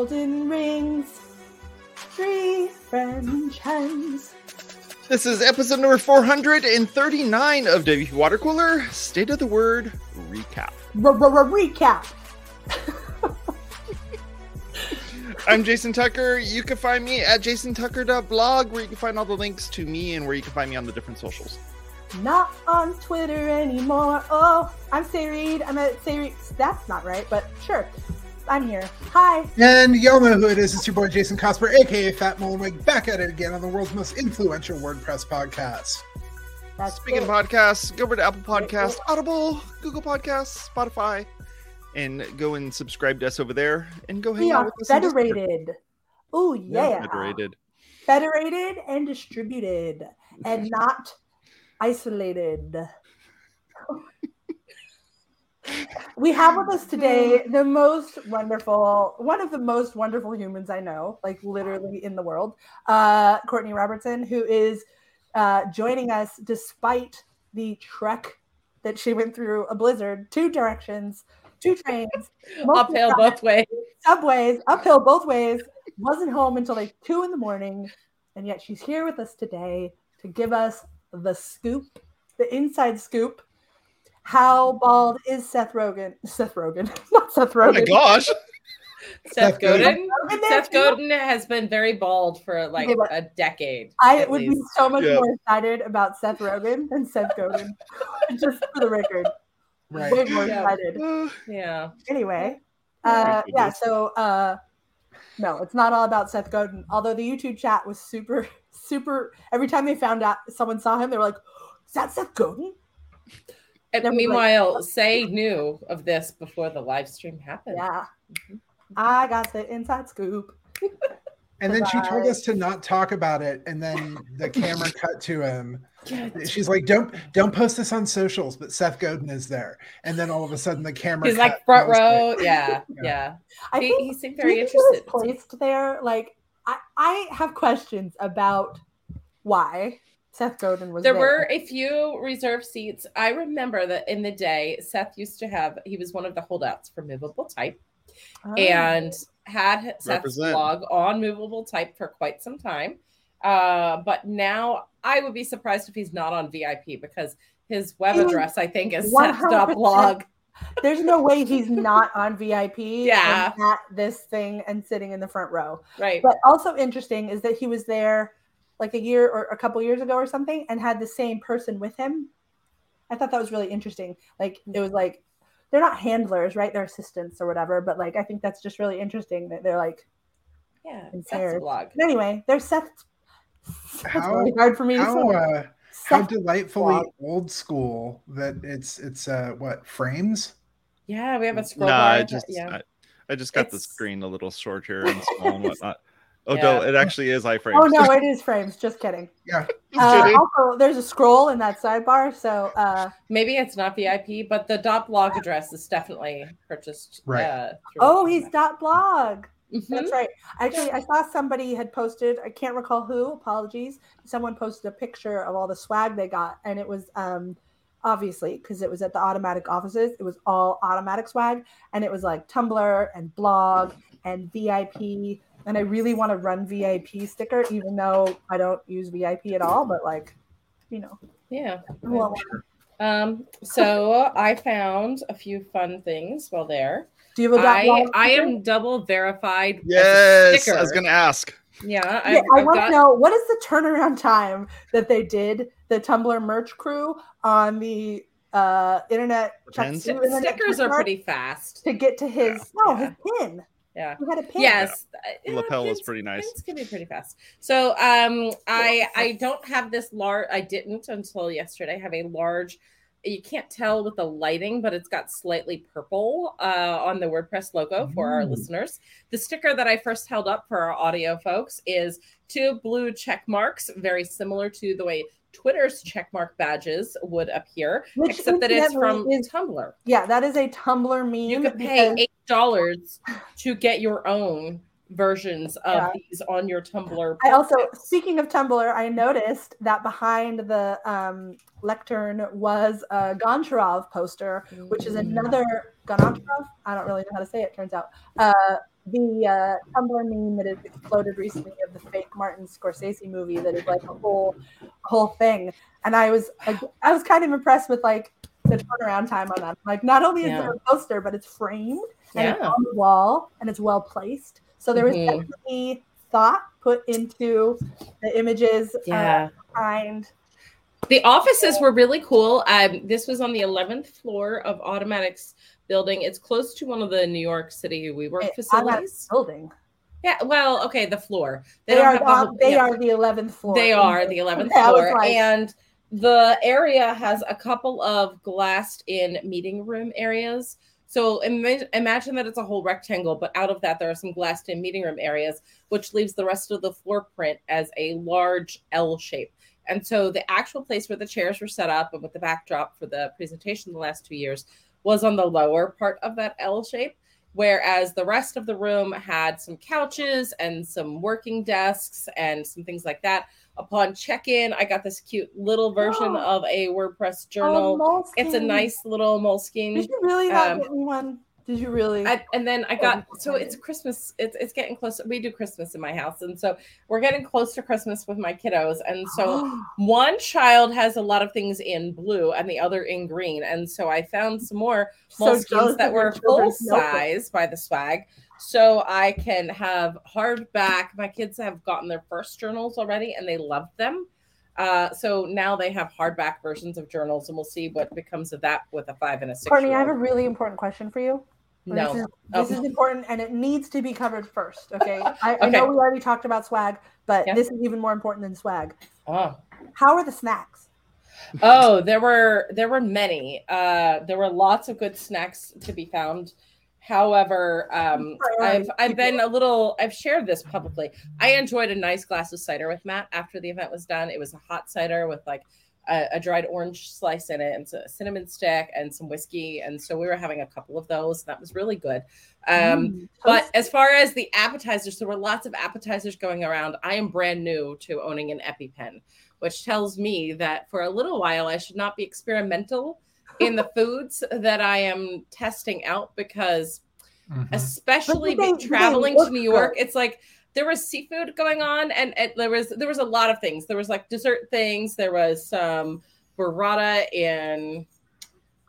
golden rings, three French hens. This is episode number 439 of WP Water Cooler State of the Word Recap. Recap. I'm Jason Tucker. You can find me at jasontucker.blog, where you can find all the links to me and where you can find me on the different socials. Not on Twitter anymore. Oh, I'm Sé Reed. I'm at Sé Reed. That's not right, but sure. I'm here. Hi. And y'all know who it is. It's your boy Jason Cosper, aka Fat Mullenweg, back at it again on the world's most influential WordPress podcast. That's Speaking it. of podcasts, go over to Apple Podcasts, Audible, Google Podcasts, Spotify, and go and subscribe to us over there and go hang we out are with us. federated. Oh yeah. Federated. Federated and distributed and not isolated. we have with us today the most wonderful, one of the most wonderful humans I know, like literally in the world, uh, Courtney Robertson, who is uh, joining us despite the trek that she went through a blizzard, two directions, two trains, uphill both ways. subways, uphill both ways, wasn't home until like two in the morning, and yet she's here with us today to give us the scoop, the inside scoop. How bald is Seth Rogen? Seth Rogen, not Seth Oh Rogen. my gosh. Seth Seth Godin. Rogen Seth? Godin has been very bald for like Okay, a decade. I at would be so much Yeah. more excited about Seth Rogen than Seth Godin, just for the record. Right. Way more Yeah. excited. Yeah. Anyway, uh, yeah. So uh, no, it's not all about Seth Godin. Although the YouTube chat was super, super. Every time they found out someone saw him, they were like, "Is that Seth Godin?" And Never mind. meanwhile, Sé knew of this before the live stream happened. Yeah. Mhm. I got the inside scoop. And then she told us to not talk about it, and then the camera cut to him. She's like, "Don't don't post this on socials," but Seth Godin is there, and then all of a sudden the camera. He's like front and I row. Yeah. Yeah. Yeah. I He, think he seemed very you he was interested. placed there. Like, I, I have questions about why Seth Godin was There there. were a few reserved seats. I remember that in the day, Seth used to have, he was one of the holdouts for movable type. Oh. and had Seth's Represent. blog on movable type for quite some time. Uh, but now I would be surprised if he's not on VIP because his web He address, I think, is 100% blog. There's no way he's not on VIP. Yeah. and at this thing and sitting in the front row. Right. But also interesting is that he was there like a year or a couple years ago or something and had the same person with him. I thought that was really interesting. Like it was like they're not handlers, right? They're assistants or whatever. But like I think that's just really interesting that they're like yeah. and Seth's blog. But anyway, there's Seth. It's How- really hard for me to How say. uh, how delightfully blog. old school that it's it's uh what frames? Yeah, we have a scroll Nah, bar. I just yeah. I, I just got the screen a little shorter and small and whatnot. Oh Yeah. no, it actually is iframes. Oh no, it is frames. Just kidding. Yeah, Uh, kidding. also, there's a scroll in that sidebar, so uh, Maybe it's not VIP, but the dot blog address is definitely purchased. Right. Uh, oh, he's dot blog. Mhm. That's right. Actually, I saw somebody had posted. I can't recall who. Apologies. Someone posted a picture of all the swag they got, and it was um, obviously because it was at the Automattic offices. It was all Automattic swag, and it was like Tumblr and blog and VIP. And I really want to run VIP sticker, even though I don't use VIP at all. But like, you know, Yeah. I want one. Um, so I found a few fun things while there. do you have a dot I blog I am double verified. as Yes. I was gonna ask. Yeah, Yeah, I've, I I've want got- to know what is the turnaround time that they did the Tumblr merch crew on the uh, internet check- internet stickers are pretty fast. to get to his no Yeah. his pin. Yeah. He had a pin. Yes, The uh, lapel was pins- pretty nice. Pins can be pretty fast. So um, I I don't have this large. I didn't until yesterday. Have a large. You can't tell with the lighting, but it's got slightly purple uh, on the WordPress logo for our listeners. The sticker that I first held up for our audio folks is two blue check marks, very similar to the way Twitter's checkmark badges would appear, Which except that it's from is- Tumblr. Yeah, that is a Tumblr meme. You could pay because- eight dollars to get your own versions of Yeah. these on your Tumblr. I also, speaking of Tumblr, I noticed that behind the um, lectern was a Goncharov poster, which is Mm. another Goncharov. I don't really know how to say it. Turns out, uh, the uh, Tumblr meme that has exploded recently of the fake Martin Scorsese movie that is like a whole whole thing. And I was I was kind of impressed with like the turnaround time on that. Like, not only is Yeah. there a poster, but it's framed and it's on the wall and it's well placed. So there was Mhm. definitely thought put into the images uh, Yeah. behind. The offices were really cool. Um, this was on the 11th floor of Automattic's building. It's close to one of the New York City WeWork It- facilities. building. Yeah, well, okay, the floor. They, don't are the whole- they yeah. are the eleventh floor. They are the 11th Yeah, I was floor. like- and the area has a couple of glassed in meeting room areas. So ima- imagine that it's a whole rectangle, but out of that, there are some glassed in meeting room areas, which leaves the rest of the floor print as a large L shape. And so the actual place where the chairs were set up and with the backdrop for the presentation the last two years was on the lower part of that L shape. Whereas the rest of the room had some couches and some working desks and some things like that upon check-in i got this cute little version Oh. of a wordpress Oh, journal it's a nice little moleskin Did you really not um, get me one? Did you really? I, and then i got Oh, so it's christmas it's, it's getting closer we do christmas in my house and so we're getting close to christmas with my kiddos and so one child has a lot of things in blue and the other in green and so i found some more So moleskins jealous that were full size by the swag so i can have hardback my kids have gotten their first journals already and they love them uh, so now they have hardback versions of journals and we'll see what becomes of that with a five and a six Courtney, I have a really important question for you. no This is, Oh. is important and it needs to be covered first. Okay. I, I know we already talked about swag, but Yeah. this is even more important than swag. oh How are the snacks? oh there were there were many uh there were lots of good snacks to be found however um i've i've been a little i've shared this publicly. I enjoyed a nice glass of cider with matt after the event was done. It was a hot cider with like a, a dried orange slice in it and a cinnamon stick and some whiskey. And so we were having a couple of those that was really good. Um Mm, but as far as the appetizers, there were lots of appetizers going around. I am brand new to owning an EpiPen, which tells me that for a little while I should not be experimental in the foods that I am testing out because, Mhm. especially they- traveling to New York, good. it's like there was seafood going on, and, and there was there was a lot of things. There was like dessert things. There was some burrata in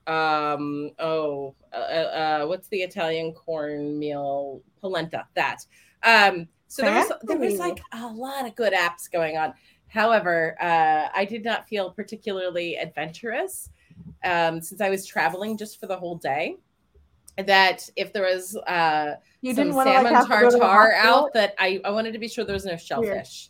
um oh uh, uh what's the italian cornmeal polenta that um so there was there was like a lot of good apps going on however uh i did not feel particularly adventurous um since i was traveling just for the whole day that if there was uh you some didn't want to like salmon have to to tartare out that i i wanted to be sure there was no shellfish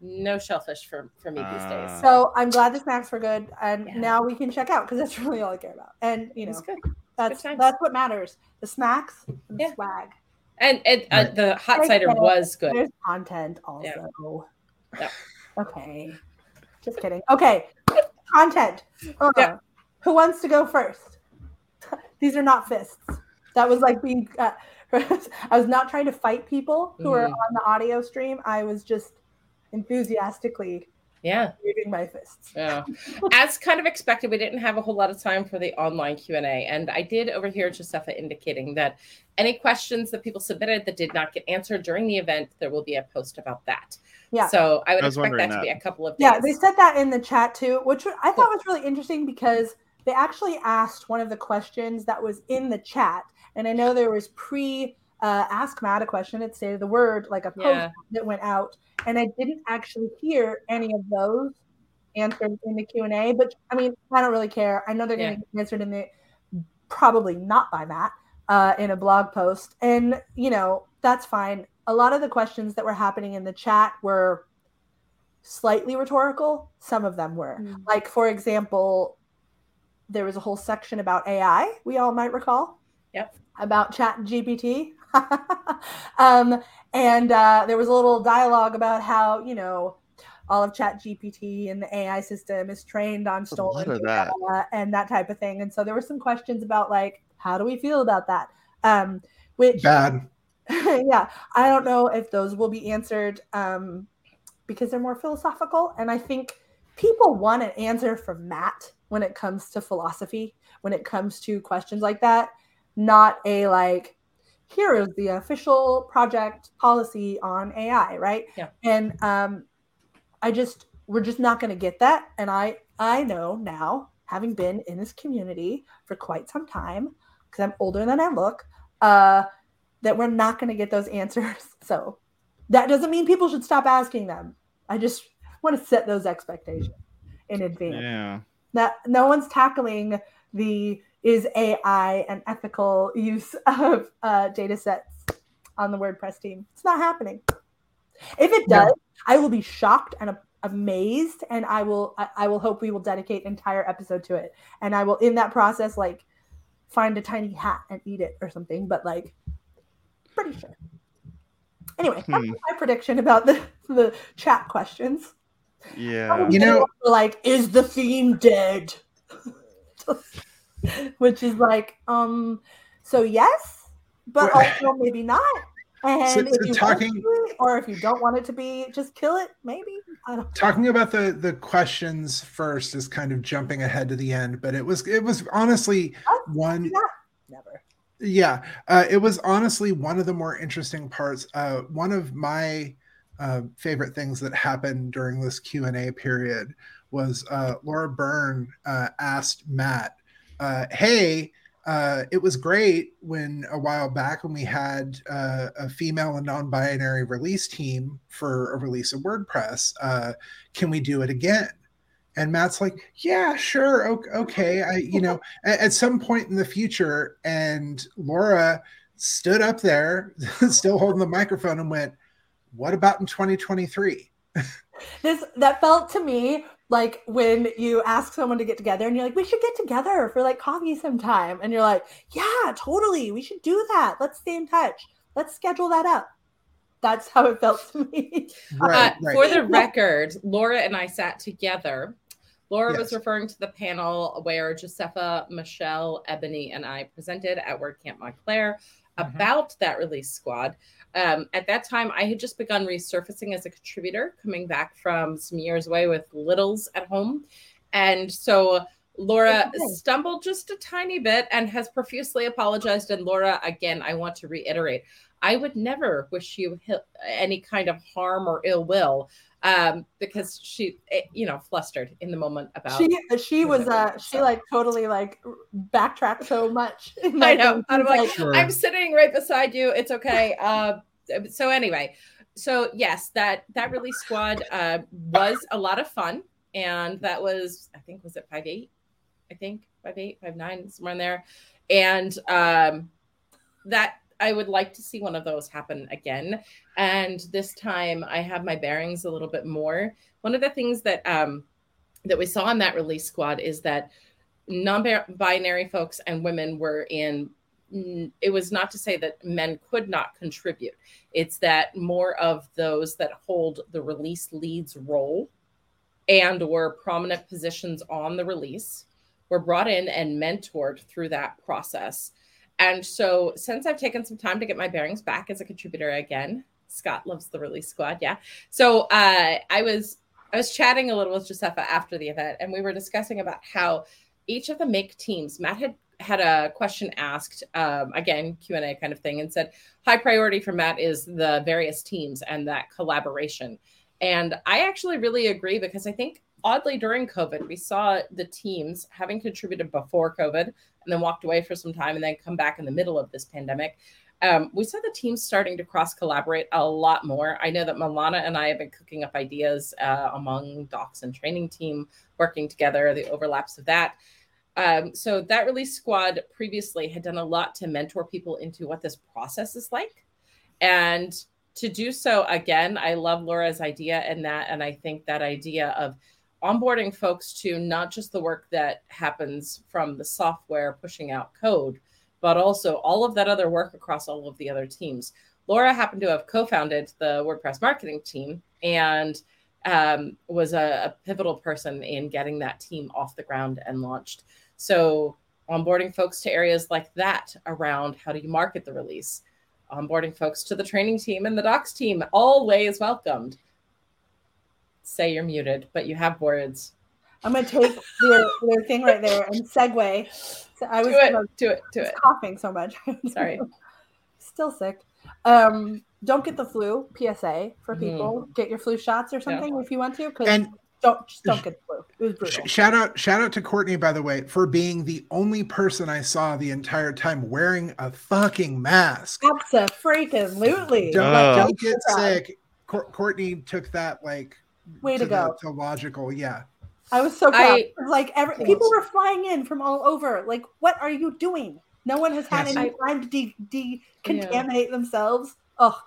no shellfish for for me these days Ah. So I'm glad the snacks were good, and Yeah. now we can check out because that's really all I care about. And you know, good that's times. that's what matters: the snacks, and the swag. and it, uh, Right. the hot I cider it. was good There's content also. Yeah. Yeah. Okay. Just kidding. Okay. Content. Uh, Yeah. Who wants to go first? These are not fists. That was like being. Uh, I was not trying to fight people who are Mhm. on the audio stream. I was just enthusiastically yeah using my fists. Yeah. As kind of expected, we didn't have a whole lot of time for the online Q&A. And I did overhear Josepha indicating that any questions that people submitted that did not get answered during the event, there will be a post about that. Yeah. So I would I was expect that wondering to be a couple of days. Yeah, they said that in the chat too, which I thought was really interesting because they actually asked one of the questions that was in the chat, and I know there was pre uh, ask Matt a question. It stated the word like a post Yeah. that went out, and I didn't actually hear any of those answered in the Q and A. But I mean, I don't really care. I know they're going to get answered in the probably not by Matt uh, in a blog post, and you know that's fine. A lot of the questions that were happening in the chat were slightly rhetorical. Some of them were. Mm. Like, for example, there was a whole section about AI, we all might recall. Yep. About Chat GPT. um, and uh, there was a little dialogue about how, you know, all of Chat GPT and the AI system is trained on stolen lot of data and that type of thing. And so there were some questions about, like, how do we feel about that? Um, which Bad. yeah, I don't know if those will be answered um, because they're more philosophical. And I think people want an answer from Matt when it comes to philosophy, when it comes to questions like that, not a like, here is the official project policy on AI, right? Yeah. And um, I just, we're just not going to get that. And I, I know now, having been in this community for quite some time, because I'm older than I look, uh, that we're not going to get those answers. So that doesn't mean people should stop asking them. I just want to set those expectations in advance. Yeah. That no one's tackling the is AI an ethical use of uh, data sets on the WordPress team. It's not happening. If it does, I will be shocked and amazed, and I will I, I will hope we will dedicate an entire episode to it, and I will in that process like find a tiny hat and eat it or something. But like pretty sure. Anyway, that's Hmm. my prediction about the, the chat questions. Yeah. You know- like, is the theme dead? Which is like, um, so yes, but also maybe not. And So- if so you talking- want it to be, or if you don't want it to be, just kill it. Maybe I don't. talking about the the questions first is kind of jumping ahead to the end but it was it was honestly one do that. Never. Yeah uh, it was honestly one of the more interesting parts uh, one of my uh, favorite things that happened during this q&a period was uh, laura byrne uh, asked matt uh, hey it was great when a while back when we had a female and non-binary release team for a release of wordpress. Can we do it again and matt's like yeah sure o- okay i you know at, at some point in the future and laura stood up there still holding the microphone and went what about in 2023 This that felt to me like when you ask someone to get together and you're like, we should get together for like coffee sometime. And you're like, yeah, totally. We should do that. Let's stay in touch. Let's schedule that up. That's how it felt to me. right Uh, right For the record, Laura and I sat together. Laura was referring to the panel where Josepha, Michelle, Ebony, and I presented at WordCamp Montclair Mhm. about that release squad. Um, at that time, I had just begun resurfacing as a contributor, coming back from some years away with littles at home. And so Laura Okay. stumbled just a tiny bit and has profusely apologized. And Laura, again, I want to reiterate I would never wish you any kind of harm or ill will um, because she, eh, you know, flustered in the moment about. She she was uh she like totally like backtracked so much. I that know. thing. I'm She's like, Sure. I'm sitting right beside you. It's okay. Uh, so anyway, so yes, that that release squad uh, was a lot of fun, and that was I think was it five eight, I think five eight five nine somewhere in there, and um, that I would like to see one of those happen again. And this time I have my bearings a little bit more. One of the things that um, that we saw in that release squad is that non-binary folks and women were in it was not to say that men could not contribute it's that more of those that hold the release leads role and or prominent positions on the release were brought in and mentored through that process and so since i've taken some time to get my bearings back as a contributor again scott loves the release squad yeah. So uh, i was i was chatting a little with Josepha after the event and we were discussing about how each of the make teams matt had had a question asked um, again q&a kind of thing and said high priority for matt is the various teams and that collaboration. And i actually really agree because i think oddly during covid we saw the teams having contributed before covid and then walked away for some time and then come back in the middle of this pandemic um, we saw the teams starting to cross collaborate a lot more. I know that Milana and I have been cooking up ideas uh, among docs and training team working together, the overlaps of that. Um, so that release squad previously had done a lot to mentor people into what this process is like. And to do so again, I love Laura's idea and that, and I think that idea of onboarding folks to not just the work that happens from the software pushing out code, but also all of that other work across all of the other teams. Laura happened to have co-founded the WordPress marketing team and um, was a, a pivotal person in getting that team off the ground and launched. So onboarding folks to areas like that around how do you market the release, onboarding folks to the training team and the docs team. Always welcomed. Sé you're muted, but you have words. I'm gonna take your, your thing right there and segue. So I was Do it, do it, do it. coughing so much. Sorry. Still sick. Um, don't get the flu. PSA for Mhm. people. Get your flu shots or something if you want to. Because And don't just don't get the flu. It was brutal. shout out, shout out to Courtney, by the way, for being the only person I saw the entire time wearing a fucking mask. Absolutely. Don't, Oh. don't get sick. Courtney took that like Way to the- go. to logical. Yeah, I was so proud. I- like every people were flying in from all over. Like, what are you doing? No one has had Yes. any time to de- decontaminate themselves. Oh,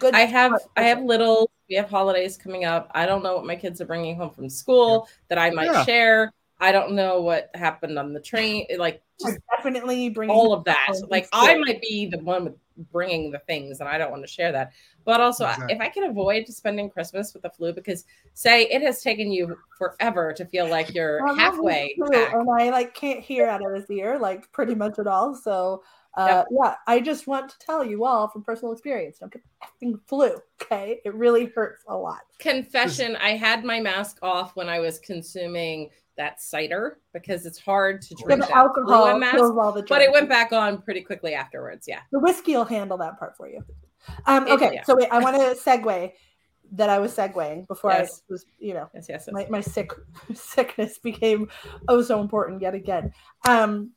good. I have smart I have little we have holidays coming up. I don't know what my kids are bringing home from school that I might Yeah. share. I don't know what happened on the train. Like just definitely bring all of that. home from Like I might be the one with bringing the things, and I don't want to share that. But also, Exactly. if I can avoid spending Christmas with the flu, because say it has taken you forever to feel like you're Well, that halfway back. and I like can't hear out of his ear like pretty much at all. So uh, yeah, I just want to tell you all from personal experience: don't get the effing flu. Okay, it really hurts a lot. Confession: I had my mask off when I was consuming that cider because it's hard to drink the that through a alcohol mask. kills all the But it went back on pretty quickly afterwards. Yeah. The whiskey will handle that part for you. Um, It- okay, yeah. so wait, I want to segue that I was segueing before Yes. I was, you know, Yes. Yes. yes. my, my sick sickness became oh so important yet again. Um,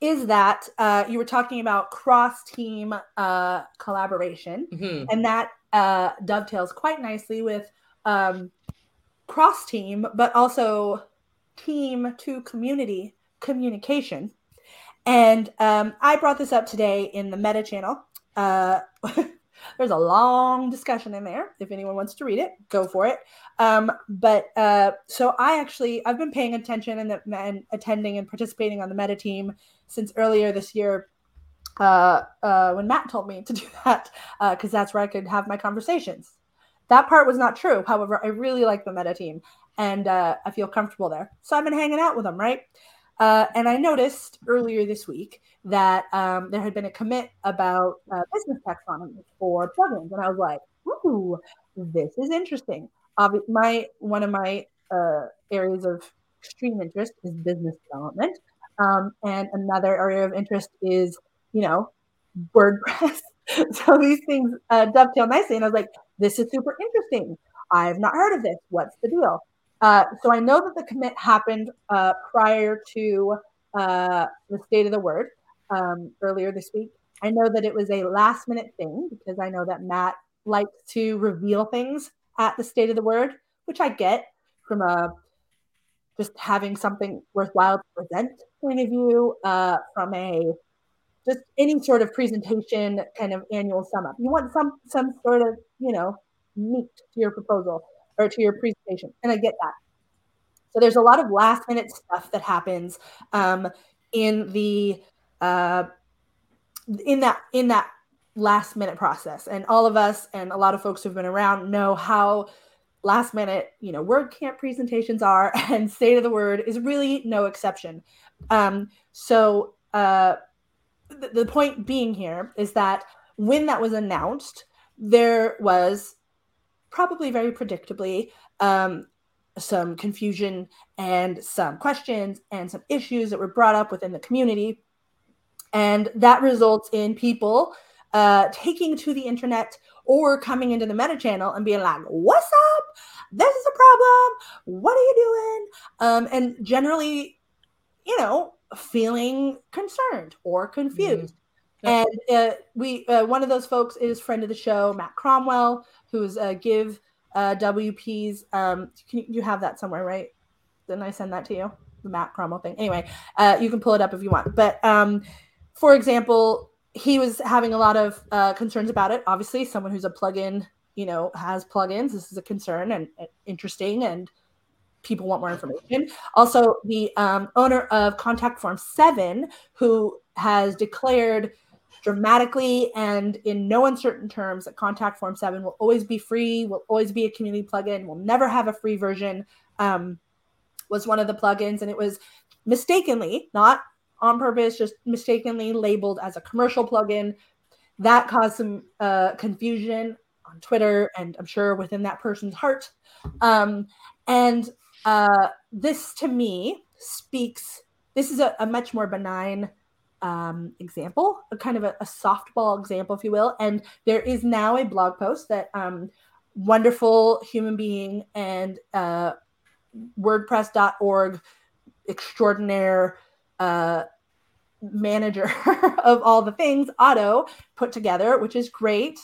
is that uh, you were talking about cross team uh, collaboration, Mhm. and that uh, dovetails quite nicely with um, cross team, but also team to community communication. And um, I brought this up today in the Meta channel. Uh, there's a long discussion in there. If anyone wants to read it, go for it. Um, but uh, so I actually I've been paying attention and, and attending and participating on the Meta team since earlier this year. Uh, uh, when Matt told me to do that, because that's where I could have my conversations. That part was not true. However, I really like the Meta team, and uh, I feel comfortable there. So I've been hanging out with them, right? Uh, and I noticed earlier this week that um, there had been a commit about uh, business taxonomy for plugins, and I was like, "Ooh, this is interesting." My one of my uh, areas of extreme interest is business development, um, and another area of interest is, you know, WordPress. so these things uh, dovetail nicely, and I was like, "This is super interesting. I've not heard of this. What's the deal?" Uh, so I know that the commit happened uh, prior to uh, the state of the word um, earlier this week. I know that it was a last minute thing because I know that Matt likes to reveal things at the state of the word, which I get from a just having something worthwhile to present point of view, uh, from a just any sort of presentation kind of annual sum up. You want some some sort of you know meat to your proposal or to your presentation, and I get that. So there's a lot of last minute stuff that happens um, in the uh, in that in that last minute process, and all of us and a lot of folks who've been around know how last minute you know WordCamp presentations are, and state of the word is really no exception. Um, so uh, the, the point being here is that when that was announced, there was probably very predictably um, some confusion and some questions and some issues that were brought up within the community. And that results in people uh, taking to the internet or coming into the meta channel and being like, What's up? This is a problem. What are you doing? Um, and generally, you know, feeling concerned or confused. And uh, we, uh, one of those folks is friend of the show, Matt Cromwell, who's uh, Give uh, WP's. Um, you, you have that somewhere, right? Didn't I send that to you? The Matt Cromwell thing. Anyway, uh, you can pull it up if you want. But um, for example, he was having a lot of uh, concerns about it. Obviously, someone who's a plugin, you know, has plugins. This is a concern and, and interesting, and people want more information. Also, the um, owner of Contact Form Seven, who has declared dramatically and in no uncertain terms that Contact Form 7 will always be free, will always be a community plugin, will never have a free version, um, was one of the plugins. And it was mistakenly, not on purpose, just mistakenly labeled as a commercial plugin. that caused some uh, confusion on Twitter and I'm sure within that person's heart. Um, and uh, this to me speaks, this is a, a much more benign um, example, a kind of a, a, softball example, if you will. And there is now a blog post that um, wonderful human being and uh, WordPress.org extraordinaire uh, manager of all the things, Otto, put together, which is great.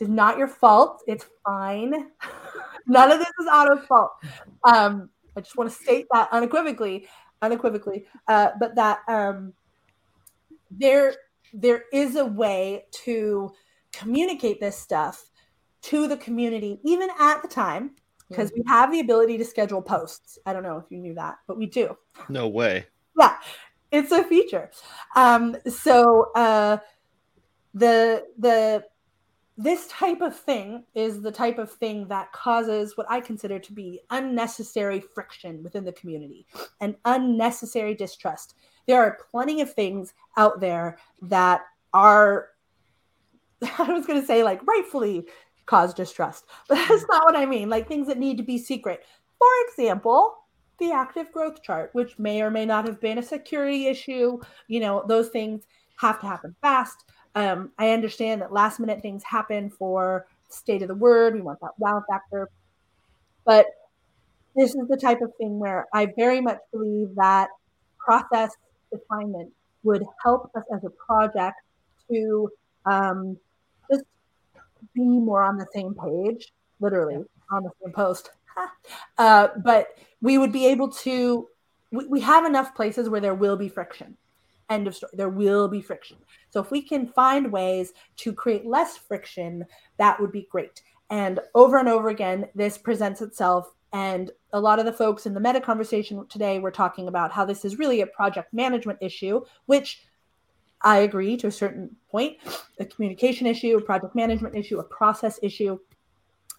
Is not your fault. It's fine. None of this is Otto's fault. Um, I just want to state that unequivocally, unequivocally. Uh, but that um, there there is a way to communicate this stuff to the community even at the time because we have the ability to schedule posts. I don't know if you knew that but we do. No way. Yeah it's a feature. Um so uh the the this type of thing is the type of thing that causes what I consider to be unnecessary friction within the community and unnecessary distrust. There are plenty of things out there that are, I was going to say, like rightfully cause distrust, but that's not what I mean. Like things that need to be secret. For example, the active growth chart, which may or may not have been a security issue. You know, those things have to happen fast um, I understand that last minute things happen for state of the word. We want that wow factor. But this is the type of thing where I very much believe that process refinement would help us as a project to um, just be more on the same page, literally yeah. on the same post. uh, but we would be able to, we, we have enough places where there will be friction. End of story. There will be friction. So if we can find ways to create less friction, that would be great. And over and over again, this presents itself. And a lot of the folks in the meta conversation today were talking about how this is really a project management issue, which I agree to a certain point a communication issue, a project management issue, a process issue.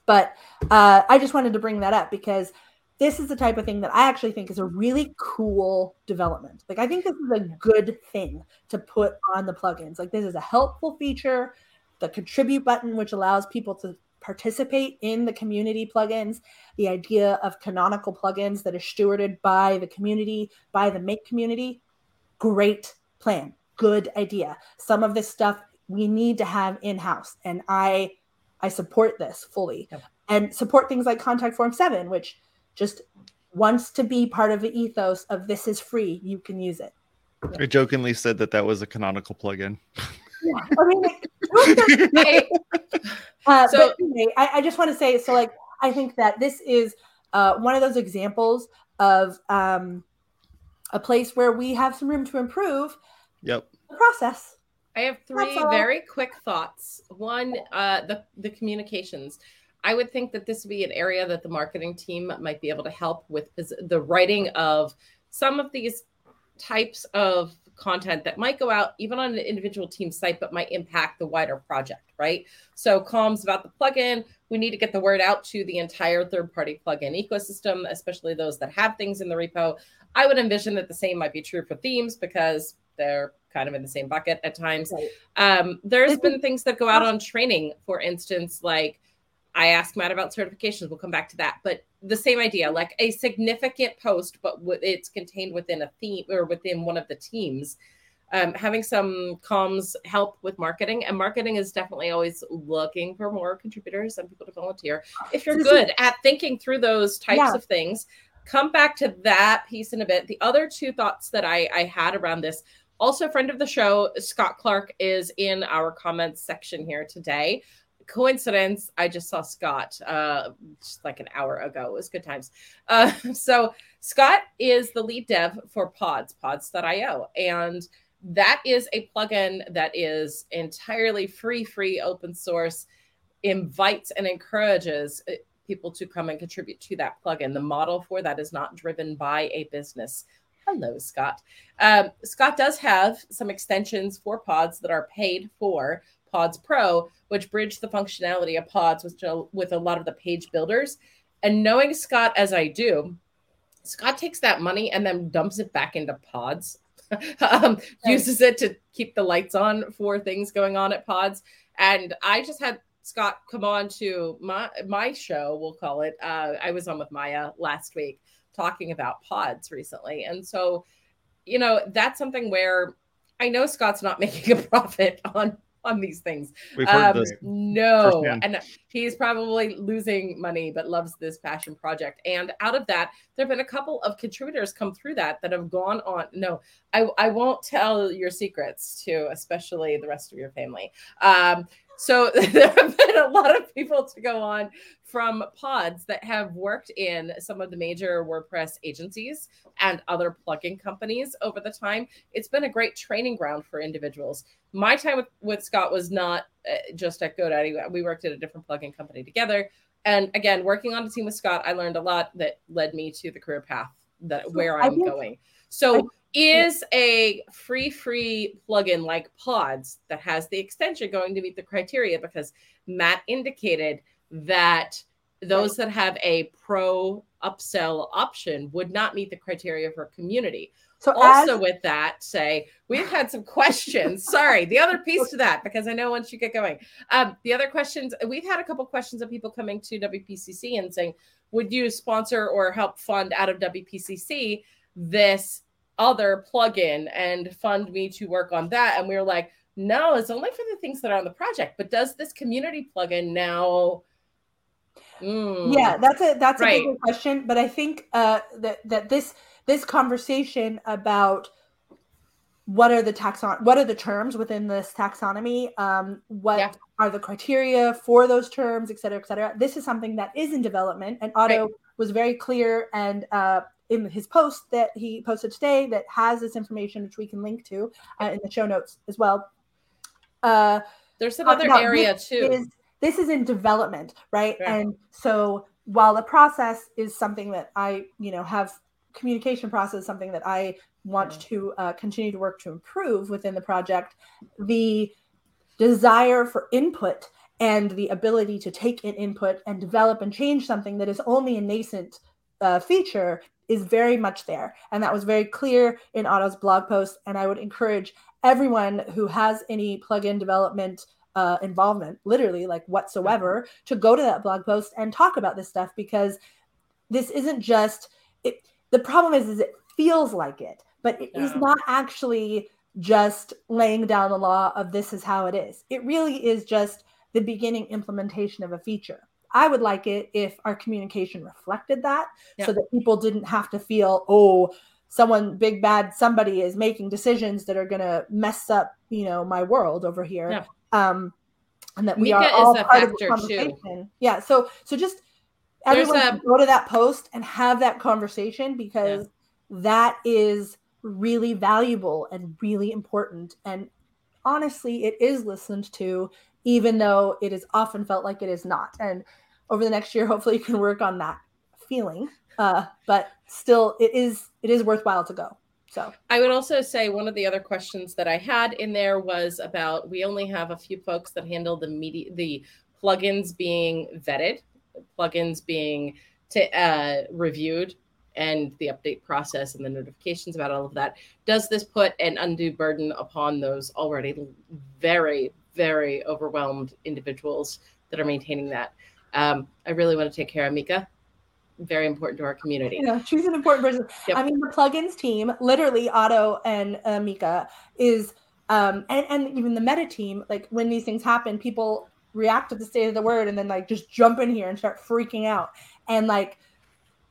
But uh, I just wanted to bring that up because this is the type of thing that I actually think is a really cool development. Like I think this is a good thing to put on the plugins. Like this is a helpful feature. The contribute button, which allows people to participate in the community plugins, the idea of canonical plugins that are stewarded by the community, by the make community. Great plan. Good idea. Some of this stuff we need to have in-house. And I I support this fully. Yep. And support things like contact form 7, which just wants to be part of the ethos of this is free, you can use it. I jokingly said that that was a canonical plugin. Yeah, I mean, like, uh, so but anyway, I, I, just want to say so. Like, I think that this is uh, one of those examples of um, a place where we have some room to improve. Yep. The process. I have three very quick thoughts. One, uh, the the communications. I would think that this would be an area that the marketing team might be able to help with is the writing of some of these types of content that might go out even on an individual team site but might impact the wider project right? So comms about the plugin. We need to get the word out to the entire third party plugin ecosystem especially those that have things in the repo. I would envision that the same might be true for themes because they're kind of in the same bucket at times. Right. um, there's been things that go out on training for instance like I asked Matt about certifications. We'll come back to that. But the same idea, like a significant post, but it's contained within a theme or within one of the teams. Um, having some comms help with marketing, and marketing is definitely always looking for more contributors and people to volunteer. If you're good at thinking through those types yeah. of things, come back to that piece in a bit. The other two thoughts that I, I had around this also, friend of the show, Scott Clark, is in our comments section here today coincidence i just saw scott uh just like an hour ago. It was good times. Uh so scott is the lead dev for pods pods.io and that is a plugin that is entirely free free open source invites and encourages uh, people to come and contribute to that plugin. The model for that is not driven by a business. Hello scott. Um, scott does have some extensions for pods that are paid for Pods Pro, which bridge the functionality of Pods with, with a lot of the page builders. And knowing Scott as I do, Scott takes that money and then dumps it back into Pods. um, uses it to keep the lights on for things going on at pods. And I just had Scott come on to my my show, we'll call it. Uh, I was on with Maya last week talking about pods recently, and so you know that's something where I know Scott's not making a profit on on these things. We've heard Um, no, and he's probably losing money, but loves this passion project. And out of that, there have been a couple of contributors come through that that have gone on. No, I, I won't tell your secrets to, especially the rest of your family. Um, so there have been a lot of people to go on from pods that have worked in some of the major WordPress agencies and other plugin companies over the time. It's been a great training ground for individuals my time with, with Scott was not uh, just at GoDaddy. We worked at a different plugin company together. And again, working on a team with Scott, I learned a lot that led me to the career path that where I'm think- going. So is a free free plugin like Pods that has the extension going to meet the criteria because Matt indicated that those that have a pro upsell option would not meet the criteria for community. So also as with that say we've had some questions. Sorry the other piece to that because i know once you get going. Um, the other questions we've had a couple questions of people coming to wpcc and saying would you sponsor or help fund out of wpcc this other plugin and fund me to work on that and we were like no it's only for the things that are on the project but does this community plugin now Mm. yeah that's a that's a Right. bigger question but i think uh that that this this conversation about what are the taxon what are the terms within this taxonomy um what Yeah. are the criteria for those terms et cetera et cetera this is something that is in development and otto was very clear and uh in his post that he posted today that has this information which we can link to uh, in the show notes as well. Uh there's another area this too. is this is in development right? And so while the process is something that i you know have communication process something that i want Mhm. to uh, continue to work to improve within the project the desire for input and the ability to take in input and develop and change something that is only a nascent uh, feature is very much there and that was very clear in otto's blog post and i would encourage everyone who has any plugin development uh, involvement, literally like whatsoever, to go to that blog post and talk about this stuff because this isn't just it. The problem is, is it feels like it, but it is No. not actually just laying down the law of this is how it is. It really is just the beginning implementation of a feature. I would like it if our communication reflected that Yeah. so that people didn't have to feel, oh, someone big bad somebody is making decisions that are going to mess up, you know, my world over here. Yeah. Um and that we Mika are all a part of the factor, too. conversation. Yeah, so so just everyone a- go to that post and have that conversation because that is really valuable and really important and honestly it is listened to even though it is often felt like it is not and over the next year hopefully you can work on that feeling uh, but still it is it is worthwhile to go so I would also say one of the other questions that I had in there was about we only have a few folks that handle the media, the plugins being vetted, plugins being to, uh, reviewed, and the update process and the notifications about all of that. Does this put an undue burden upon those already very, very overwhelmed individuals that are maintaining that? Um, I really want to take care of Mika. Very important to our community. yeah she's an important person Yep. i mean the plugins team literally otto and uh, mika is um and, and even the meta team like when these things happen people react to the state of the word and then like just jump in here and start freaking out and like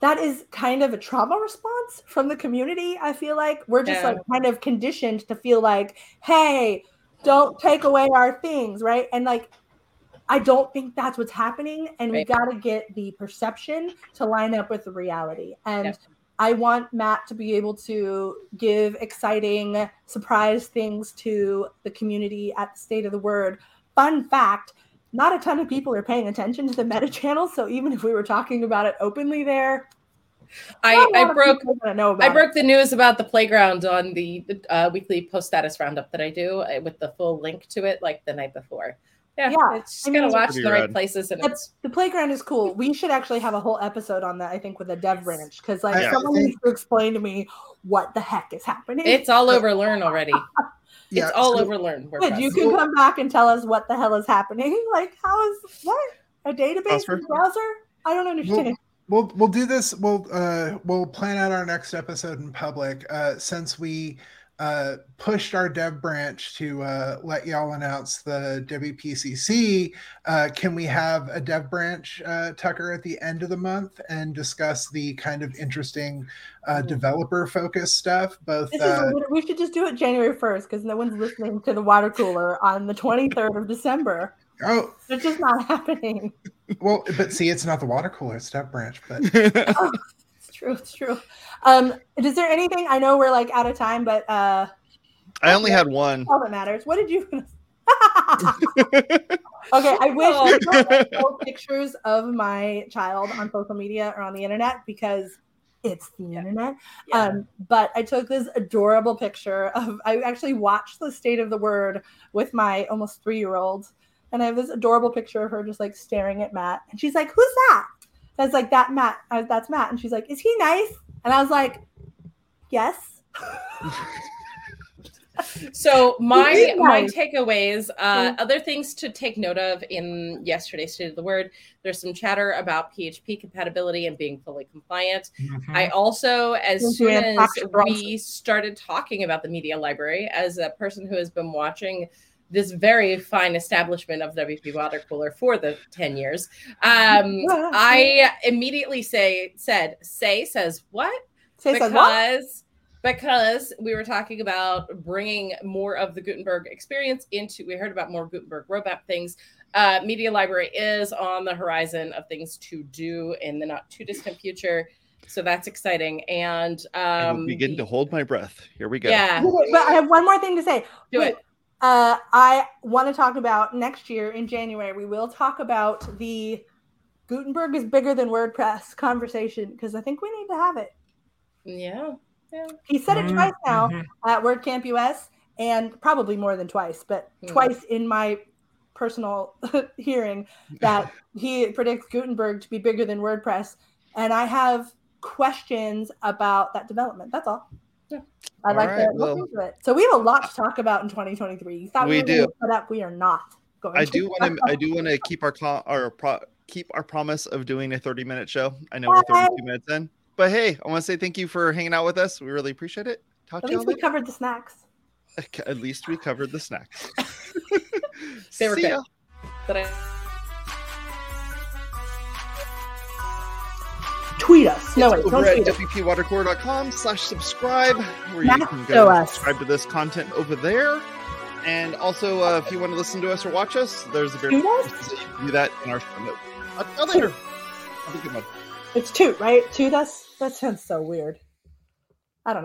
that is kind of a trauma response from the community i feel like we're just Yeah. like kind of conditioned to feel like hey don't take away our things right and like i don't think that's what's happening and we Right. got to get the perception to line up with the reality and i want matt to be able to give exciting surprise things to the community at the state of the word fun fact not a ton of people are paying attention to the meta channel so even if we were talking about it openly there I, I broke people are gonna know I it. broke the news about the playground on the uh, weekly post status roundup that I do uh, with the full link to it, like the night before. Yeah, Yeah, it's I just gotta mean- watch the right rad. places, and The, it's the playground is cool. We should actually have a whole episode on that. I think with the dev branch because like Yeah. someone needs to explain to me what the heck is happening. it's all over Learn already. Yeah, it's all so- over Learn. Good, you can come back and tell us what the hell is happening. Like, how is what a database Oscar? in browser? I don't understand. We'll we'll do this. We'll uh we'll plan out our next episode in public. Uh, since we uh pushed our dev branch to uh let y'all announce the WPCC, uh, can we have a dev branch uh, Tucker at the end of the month and discuss the kind of interesting uh, Mhm. developer focused stuff? Both we should just do it January first because no one's listening to the water cooler on the twenty third of December. oh It's just not happening. well, but see, it's not the water cooler; it's dev branch. But It's true. It's true. Um, is there anything? I know we're like out of time, but uh, I only had one. all that matters. What did you? okay, I wish Oh. I don't like no pictures of my child on social media or on the internet because it's the internet. Yeah. Um, but I took this adorable picture of. I actually watched the State of the Word with my almost three year old, and I have this adorable picture of her just like staring at Matt, and she's like, "Who's that?" I was like, "That Matt. I, that's Matt," and she's like, "Is he nice?" And I was like, "Yes." So my my takeaways, uh, Mm. other things to take note of in yesterday's State of the Word. There's some chatter about PHP compatibility and being fully compliant. I also, as Thank soon as and Dr. Bronson. we started talking about the media library, as a person who has been watching this very fine establishment of WP Water Cooler for the 10 years, um, I immediately say said, Sé says what? Sé says what? because because we were talking about bringing more of the Gutenberg experience into we heard about more Gutenberg roadmap things. Uh, Media Library is on the horizon of things to do in the not too distant future, so that's exciting. And I will um, begin to hold my breath. Here we go. yeah, but I have one more thing to say. do Wait, it. Uh, I want to talk about next year in January. We will talk about the Gutenberg is bigger than WordPress conversation because I think we need to have it. Yeah, yeah. He said it twice now Mhm. at WordCamp US and probably more than twice, but Hmm. twice in my personal hearing that he predicts Gutenberg to be bigger than WordPress. And I have questions about that development. That's all. Yeah. All like right, look well- into it. So we have a lot to talk about in 2023. You thought we, We were do. Put up, we are not going. I to. do want to. I do want to keep our co- our pro- keep our promise of doing a thirty minute show. I know we're Bye. thirty two minutes in, but hey, I want to say thank you for hanging out with us. We really appreciate it. Talk At to you least we later. covered the snacks. At least we covered the snacks. Were See ya. Tweet us. No, wait, It's don't over at tweet us. wpwatercooler.com slash subscribe where you can go us. subscribe to this content over there and also uh, if you want to listen to us or watch us there's a very Shoot us? places that you can do that in our show notes I'll, I'll later Have a good one. It's toot, right? Toot us? That sounds so weird.